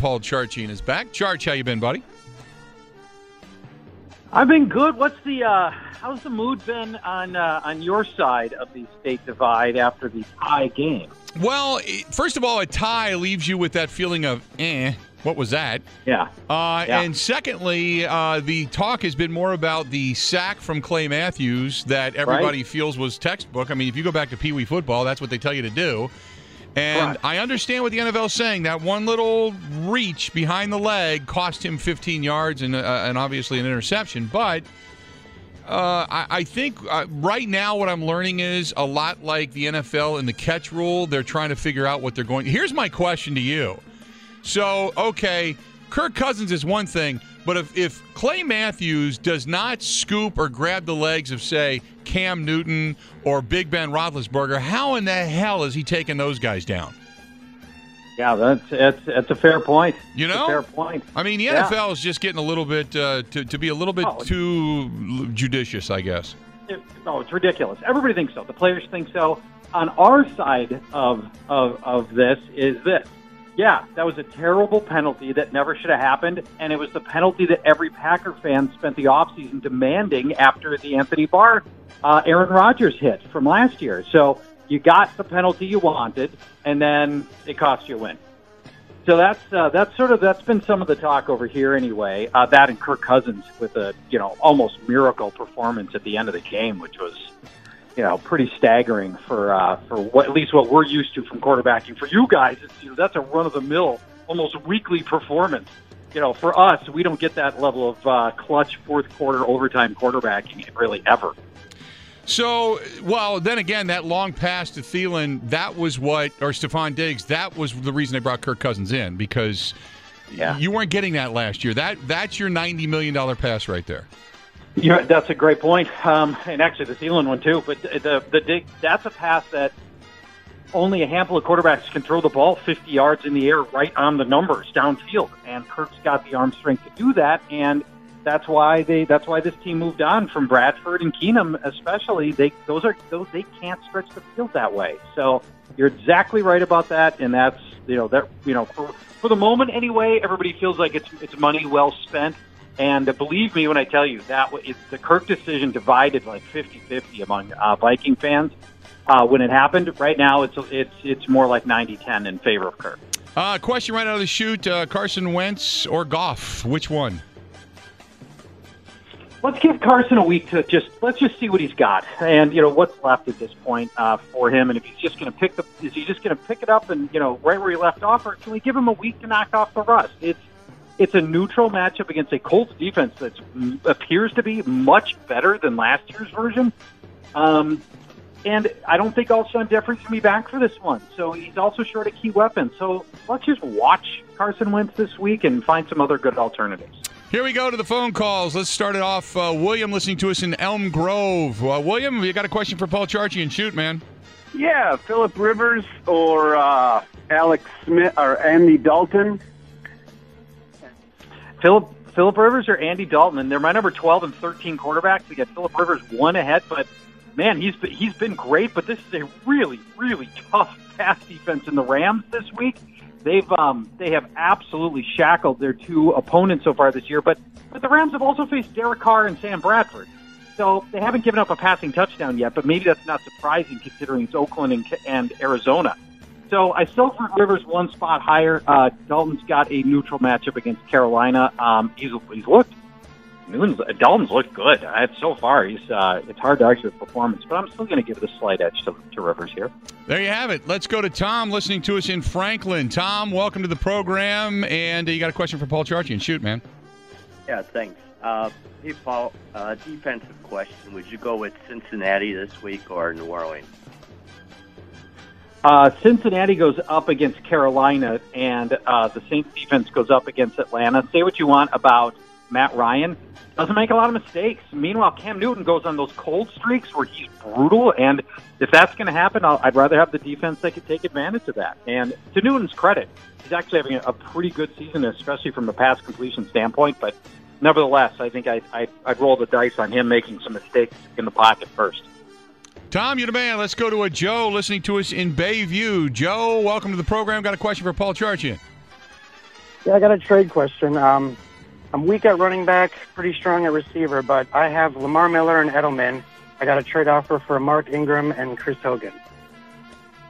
Paul Charchian is back. Charch, how you been, buddy? I've been good. What's the uh, how's the mood been on uh, on your side of the state divide after the tie game? Well, first of all, a tie leaves you with that feeling of eh. What was that? Yeah, Uh, Yeah. And secondly, uh, the talk has been more about the sack from Clay Matthews that everybody feels was textbook. I mean, if you go back to Pee Wee football, that's what they tell you to do. And Correct. I understand what the NFL is saying. That one little reach behind the leg cost him 15 yards and, uh, and obviously an interception. But uh, I, I think uh, right now what I'm learning is a lot like the NFL and the catch rule. They're trying to figure out what they're going. Here's my question to you. So, okay, Kirk Cousins is one thing, but if, if Clay Matthews does not scoop or grab the legs of, say, Cam Newton or Big Ben Roethlisberger, how in the hell is he taking those guys down? yeah, that's that's that's a fair point. You know? fair point. I mean, the Yeah. NFL is just getting a little bit uh, to, to be a little bit Oh. too judicious, I guess. It, no, it's ridiculous. Everybody thinks so. The players think so. On our side of of of this is this. Yeah, that was a terrible penalty that never should have happened, and it was the penalty that every Packer fan spent the offseason demanding after the Anthony Barr, uh, Aaron Rodgers hit from last year. So you got the penalty you wanted, and then it cost you a win. So that's uh, that's sort of that's been some of the talk over here anyway. Uh, that and Kirk Cousins with a you know almost miracle performance at the end of the game, which was you know pretty staggering for uh, for what at least what we're used to from quarterbacking. For you guys, it's, you know, that's a run of the mill, almost weekly performance. You know, for us, we don't get that level of uh, clutch fourth quarter overtime quarterbacking really ever. So, well, then again, that long pass to Thielen, that was what, or Stefon Diggs, that was the reason they brought Kirk Cousins in because Yeah. you weren't getting that last year. That That's your $90 million pass right there. Yeah, that's a great point. Um, and actually, the Thielen one too. But the the, dig, that's a pass that only a handful of quarterbacks can throw the ball 50 yards in the air right on the numbers downfield. And Kirk's got the arm strength to do that, and that's why they that's why this team moved on from Bradford and Keenum, especially. They those are those they can't stretch the field that way. So you're exactly right about that, and that's you know that you know for for the moment anyway, everybody feels like it's it's money well spent. And uh, believe me when I tell you that the Kirk decision divided like 50-50 among uh, Viking fans. Uh, when it happened, right now it's it's it's more like 90-10 in favor of Kirk. Uh, question right out of the chute uh, Carson Wentz or Goff? Which one? Let's give Carson a week to just let's just see what he's got, and you know what's left at this point uh, for him, and if he's just going to pick the is he just going to pick it up and you know right where he left off, or can we give him a week to knock off the rust? It's it's a neutral matchup against a Colts defense that appears to be much better than last year's version. Um, and I don't think Alshon Jeffery's going to be back for this one. So he's also short a key weapon. So let's just watch Carson Wentz this week and find some other good alternatives. Here we go to the phone calls. Let's start it off. Uh, William listening to us in Elm Grove. Uh, William, you got a question for Paul Charchian shoot, man. Yeah, Philip Rivers or uh, Alex Smith or Andy Dalton. Philip Philip Rivers or Andy Dalton, and they're my number twelve and thirteen quarterbacks. We got Philip Rivers one ahead, but man, he's been, he's been great. But this is a really really tough pass defense in the Rams this week. They've um, they have absolutely shackled their two opponents so far this year. But but the Rams have also faced Derek Carr and Sam Bradford, so they haven't given up a passing touchdown yet. But maybe that's not surprising considering it's Oakland and, and Arizona. So I still put Rivers one spot higher. Uh, Dalton's got a neutral matchup against Carolina. Um, he's he's looked. Newton's, Dalton's looked good. I, so far, he's. Uh, it's hard to argue with performance, but I'm still going to give it a slight edge to, to Rivers here. There you have it. Let's go to Tom listening to us in Franklin. Tom, welcome to the program. And uh, you got a question for Paul Charchian shoot, man. Yeah, thanks. Uh, hey, Paul, uh, defensive question. Would you go with Cincinnati this week or New Orleans? Uh, Cincinnati goes up against Carolina, and uh, the Saints defense goes up against Atlanta. Say what you want about Matt Ryan, doesn't make a lot of mistakes. Meanwhile, Cam Newton goes on those cold streaks where he's brutal, and if that's going to happen, I'll, I'd rather have the defense that could take advantage of that. And to Newton's credit, he's actually having a, a pretty good season, especially from a pass completion standpoint. But nevertheless, I think I, I, I'd roll the dice on him making some mistakes in the pocket first. Tom, you're the man. Let's go to a Joe listening to us in Bayview. Joe, welcome to the program. Got a question for Paul Charchian. Yeah, I got a trade question. Um, I'm weak at running back, pretty strong at receiver, but I have Lamar Miller and Edelman. I got a trade offer for Mark Ingram and Chris Hogan.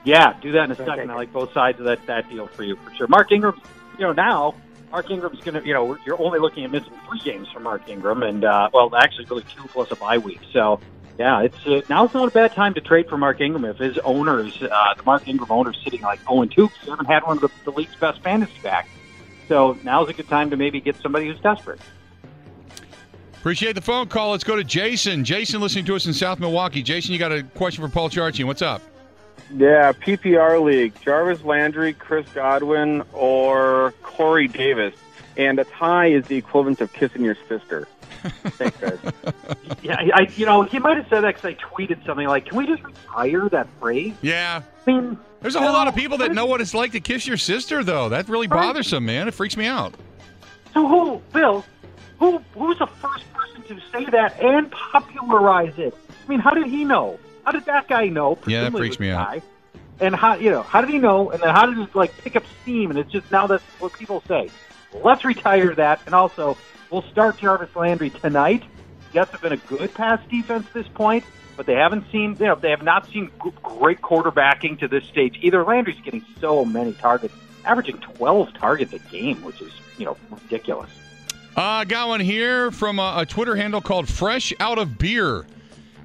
Yeah, do that in a Okay. second. I like both sides of that, that deal for you for sure. Mark Ingram, you know, now Mark Ingram's going to, you know, you're only looking at missing three games for Mark Ingram, and uh, well, actually, really two plus a bye week. So, yeah, it's uh, now's not a bad time to trade for Mark Ingram if his owners, uh, the Mark Ingram owners, sitting like 0 and 2, 'cause they haven't had one of the, the league's best fantasy backs. So now's a good time to maybe get somebody who's desperate. Appreciate the phone call. Let's go to Jason. Jason listening to us in South Milwaukee. Jason, you got a question for Paul Charchian. What's up? Yeah, PPR league. Jarvis Landry, Chris Godwin, or Corey Davis. And a tie is the equivalent of kissing your sister. Thanks, guys. Yeah, I, you know, he might have said that because I tweeted something like, "Can we just retire that phrase?" Yeah. I mean, There's a you whole lot of people that know what it's like to kiss your sister, though. That really Right. bothersome, man. It freaks me out. So who, Bill? Who who's the first person to say that and popularize it? I mean, how did he know? How did that guy know? Yeah, that freaks me out. guy. And how you know? How did he know? And then how did it like pick up steam? And it's just now that's what people say. Let's retire that, and also we'll start Jarvis Landry tonight. Jets have been a good pass defense at this point, but they haven't seen you know they have not seen great quarterbacking to this stage either. Landry's getting so many targets, averaging twelve targets a game, which is you know ridiculous. Uh, got one here from a, a Twitter handle called Fresh Out of Beer.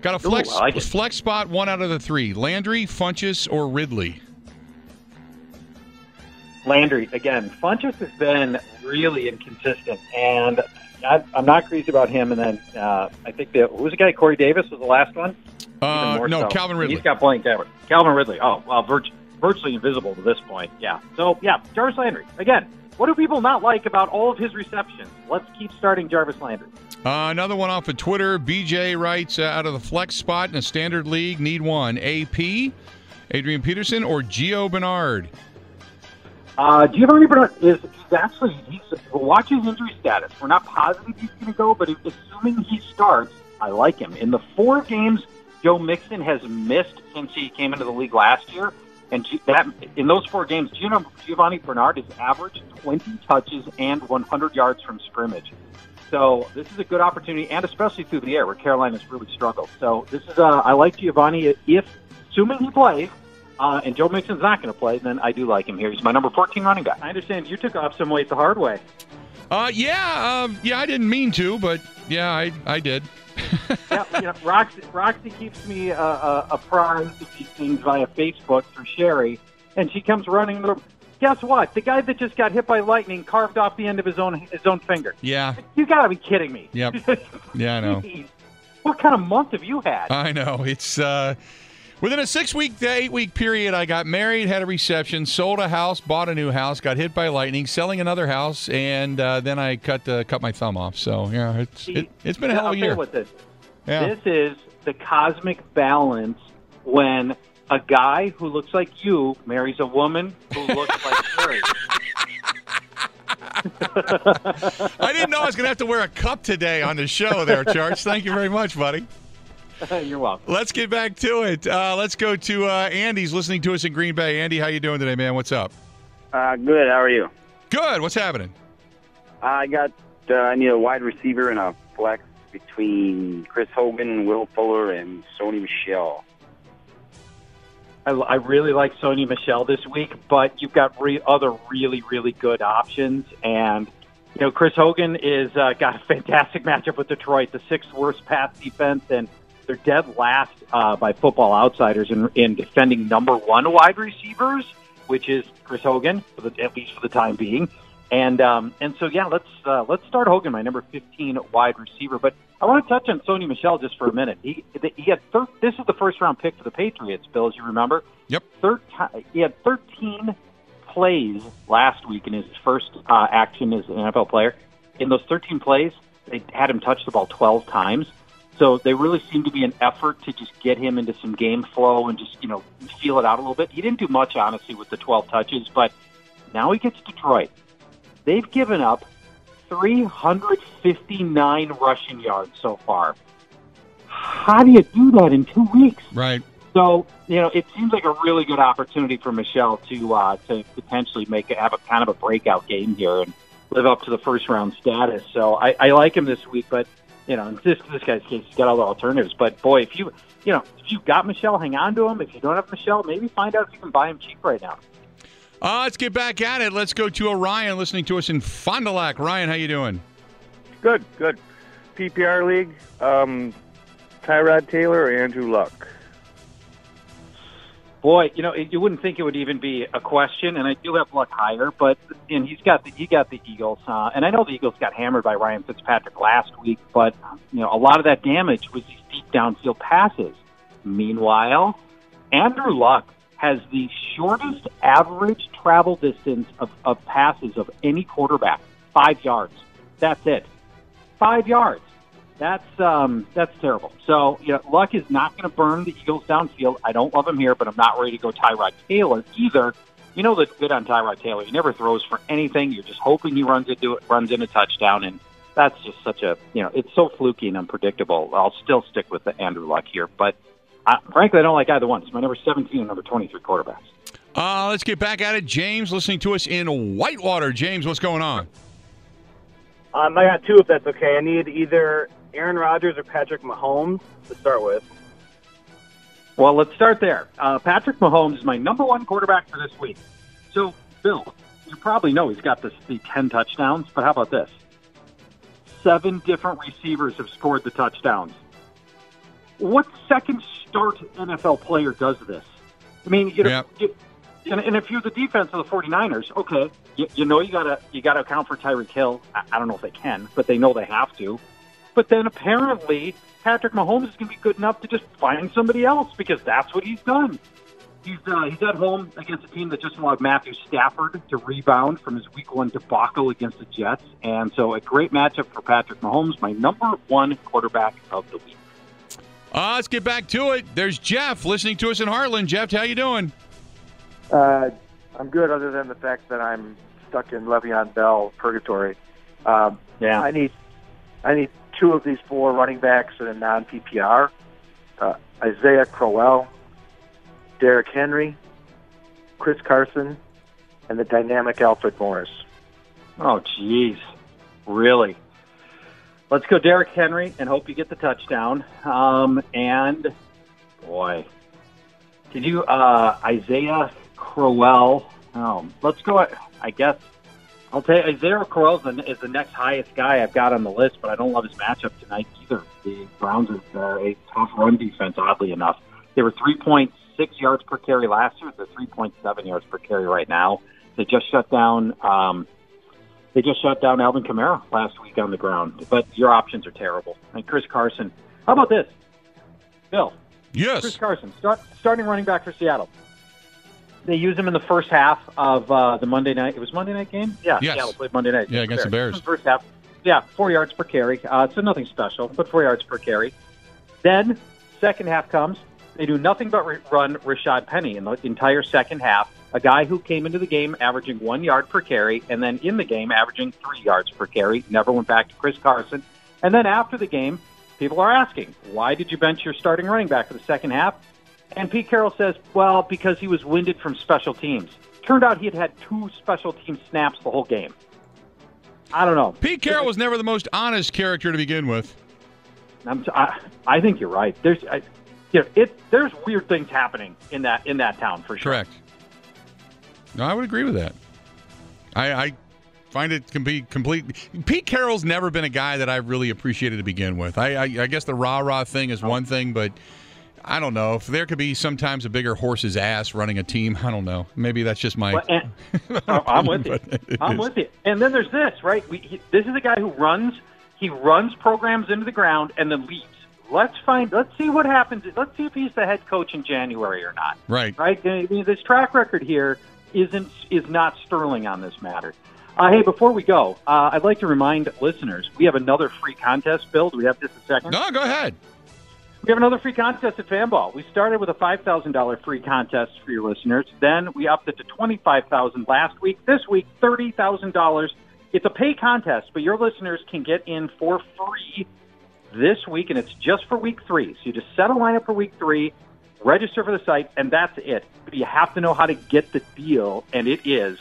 Got a flex I like flex spot, one out of the three: Landry, Funchess, or Ridley. Landry again. Funchess has been really inconsistent, and I, I'm not crazy about him. And then uh, I think the who's the guy? Corey Davis was the last one. Uh, no, so. Calvin Ridley. He's got blank Calvin. Calvin Ridley. Oh, well, virt- virtually invisible to this point. Yeah. So yeah, Jarvis Landry again. What do people not like about all of his receptions? Let's keep starting Jarvis Landry. Uh, another one off of Twitter. BJ writes uh, out of the flex spot in a standard league, need one: AP, Adrian Peterson, or Gio Bernard. Uh, Giovanni Bernard is actually he's watch his injury status. We're not positive he's going to go, but assuming he starts, I like him. In the four games Joe Mixon has missed since he came into the league last year, and that in those four games, Giovanni Bernard has averaged 20 touches and 100 yards from scrimmage. So this is a good opportunity, and especially through the air, where Carolina's really struggled. So this is uh, I like Giovanni if assuming he plays. Uh, and Joe Mixon's not going to play, then I do like him here. He's my number 14 running back. I understand you took off some weight the hard way. Uh, yeah, um, yeah, I didn't mean to, but yeah, I, I did. yeah, you know, Roxy, Roxy keeps me uh, uh, apprised of these things via Facebook through Sherry, and she comes running. The, guess what? The guy that just got hit by lightning carved off the end of his own his own finger. Yeah, You got to be kidding me. Yep. yeah, I know. Jeez. What kind of month have you had? I know. It's uh, within a six week to eight week period. I got married, had a reception, sold a house, bought a new house, got hit by lightning, selling another house, and uh, then I cut uh, cut my thumb off. So yeah, it's it, it's been a hell of a year. what this. Yeah. This is the cosmic balance when a guy who looks like you marries a woman who looks like her. I didn't know I was going to have to wear a cup today on the show there, Charch. Thank you very much, buddy. You're welcome. Let's get back to it. Uh, let's go to uh, Andy's listening to us in Green Bay. Andy, how you doing today, man? What's up? Uh, good. How are you? Good. What's happening? I got. Uh, I need a wide receiver and a flex between Chris Hogan, Will Fuller, and Sony Michel. I, I really like Sony Michel this week, but you've got re- other really, really good options. And, you know, Chris Hogan is uh, got a fantastic matchup with Detroit, the sixth worst pass defense, and they're dead last uh, by Football Outsiders in, in defending number one wide receivers, which is Chris Hogan, for the, at least for the time being. And um, and so yeah, let's uh, let's start Hogan, my number 15 wide receiver. But I want to touch on Sony Michel just for a minute. He he had thir- this is the first round pick for the Patriots, Bill, as you remember. Yep. Thir- he had 13 plays last week in his first uh, action as an NFL player. In those 13 plays, they had him touch the ball 12 times. So they really seemed to be an effort to just get him into some game flow and just, you know, feel it out a little bit. He didn't do much, honestly, with the 12 touches, but now he gets Detroit. They've given up 359 rushing yards so far. How do you do that in two weeks? Right. So you know, it seems like a really good opportunity for Michel to uh, to potentially make it, have a kind of a breakout game here and live up to the first round status. So I, I like him this week, but you know, in this this guy's case, he's got other alternatives. But boy, if you you know if you've got Michel, hang on to him. If you don't have Michel, maybe find out if you can buy him cheap right now. Uh, let's get back at it. Let's go to Orion listening to us in Fond du Lac. Ryan, how you doing? Good, good. PPR league, um, Tyrod Taylor or Andrew Luck? Boy, you know, it, you wouldn't think it would even be a question, and I do have luck higher, but and he's got the he got the Eagles, uh, and I know the Eagles got hammered by Ryan Fitzpatrick last week, but you know, a lot of that damage was these deep downfield passes. Meanwhile, Andrew Luck has the shortest average travel distance of, of passes of any quarterback, five yards. That's it, five yards. That's um, that's terrible. So, you know, Luck is not going to burn the Eagles downfield. I don't love him here, but I'm not ready to go Tyrod Taylor either. You know the good on Tyrod Taylor. He never throws for anything. You're just hoping he runs into it, runs in a touchdown, and that's just such a you know it's so fluky and unpredictable. I'll still stick with the Andrew Luck here, but I, frankly, I don't like either one. It's my number 17 and number 23 quarterbacks. Uh, let's get back at it. James listening to us in Whitewater. James, what's going on? Um, I got two, if that's okay. I need either Aaron Rodgers or Patrick Mahomes to start with. Well, let's start there. Uh, Patrick Mahomes is my number one quarterback for this week. So, Bill, you probably know he's got this, the 10 touchdowns, but how about this? Seven different receivers have scored the touchdowns. What second start NFL player does this? I mean, you know, Yep. you, and, and if you're the defense of the 49ers, okay, you, you know you gotta you gotta account for Tyreek Hill. I, I don't know if they can, but they know they have to. But then apparently Patrick Mahomes is to be good enough to just find somebody else because that's what he's done. He's uh, he's at home against a team that just allowed Matthew Stafford to rebound from his Week One debacle against the Jets, and so a great matchup for Patrick Mahomes, my number one quarterback of the week. Uh, let's get back to it. There's Jeff listening to us in Hartland. Jeff, how you doing? Uh, I'm good, other than the fact that I'm stuck in Le'Veon Bell purgatory. Um, Yeah. I need I need two of these four running backs in a non PPR. Uh, Isaiah Crowell, Derrick Henry, Chris Carson, and the dynamic Alfred Morris. Oh, jeez, really? Let's go, Derrick Henry, and hope you get the touchdown. Um, and boy, did you uh, Isaiah Crowell? Oh, let's go. I guess I'll take Isaiah Crowell is the, next highest guy I've got on the list, but I don't love his matchup tonight either. The Browns are a tough run defense, oddly enough. They were 3.6 yards per carry last year. They're 3.7 yards per carry right now. They just shut down. Um, they just shut down Alvin Kamara last week on the ground. But your options are terrible. And Chris Carson. How about this, Bill? Yes. Chris Carson, start, starting running back for Seattle. They use him in the first half of uh, the Monday night. It was Monday night game. Yeah, Yes. Seattle played Monday night. Yeah, against the Bears. First half. Yeah, four yards per carry. Uh, so nothing special, but four yards per carry. Then second half comes. They do nothing but re- run Rashaad Penny in the entire second half. A guy who came into the game averaging one yard per carry, and then in the game averaging three yards per carry. Never went back to Chris Carson. And then after the game, people are asking, why did you bench your starting running back for the second half? And Pete Carroll says, well, because he was winded from special teams. Turned out he had had two special team snaps the whole game. I don't know. Pete Carroll was never the most honest character to begin with. I'm t- I, I think you're right. There's, I, you know, it. There's weird things happening in that in that town for sure. Correct. No, I would agree with that. I, I find it can be complete. Pete Carroll's never been a guy that I've really appreciated to begin with. I, I, I guess the rah rah thing is one thing, but I don't know if there could be sometimes a bigger horse's ass running a team. I don't know. Maybe that's just my. Well, and- I'm with you. It I'm is. with you. And then there's this, right? We, he, this is a guy who runs. He runs programs into the ground and then leaves. Let's find. Let's see what happens. Let's see if he's the head coach in January or not. Right. Right. I mean, this track record here isn't is not sterling on this matter. Uh, hey, before we go, uh, I'd like to remind listeners we have another free contest. Bill, do we have just a second? No, go ahead. We have another free contest at Fanball. We started with a five thousand dollar free contest for your listeners. Then we upped it to twenty five thousand last week. This week, thirty thousand dollars. It's a pay contest, but your listeners can get in for free this week, and it's just for week three. So you just set a lineup for week three, register for the site, and that's it. But you have to know how to get the deal, and it is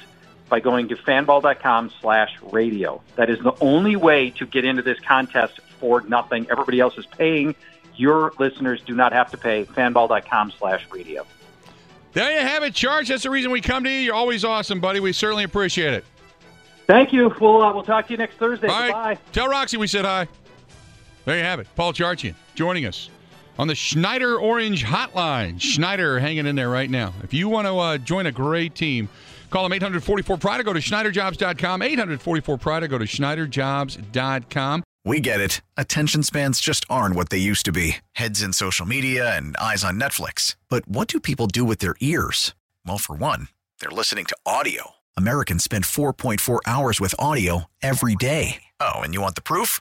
by going to fanball.com slash radio. That is the only way to get into this contest for nothing. Everybody else is paying. Your listeners do not have to pay. Fanball.com slash radio. There you have it, Charch. That's the reason we come to you. You're always awesome, buddy. We certainly appreciate it. Thank you. We'll, uh, we'll talk to you next Thursday. All right. Bye. Tell Roxy we said hi. There you have it. Paul Charchian joining us on the Schneider Orange Hotline. Schneider hanging in there right now. If you want to uh, join a great team, call them 844 Pride or go to SchneiderJobs.com. 844 Pride or go to SchneiderJobs.com. We get it. Attention spans just aren't what they used to be heads in social media and eyes on Netflix. But what do people do with their ears? Well, for one, they're listening to audio. Americans spend 4.4 hours with audio every day. Oh, and you want the proof?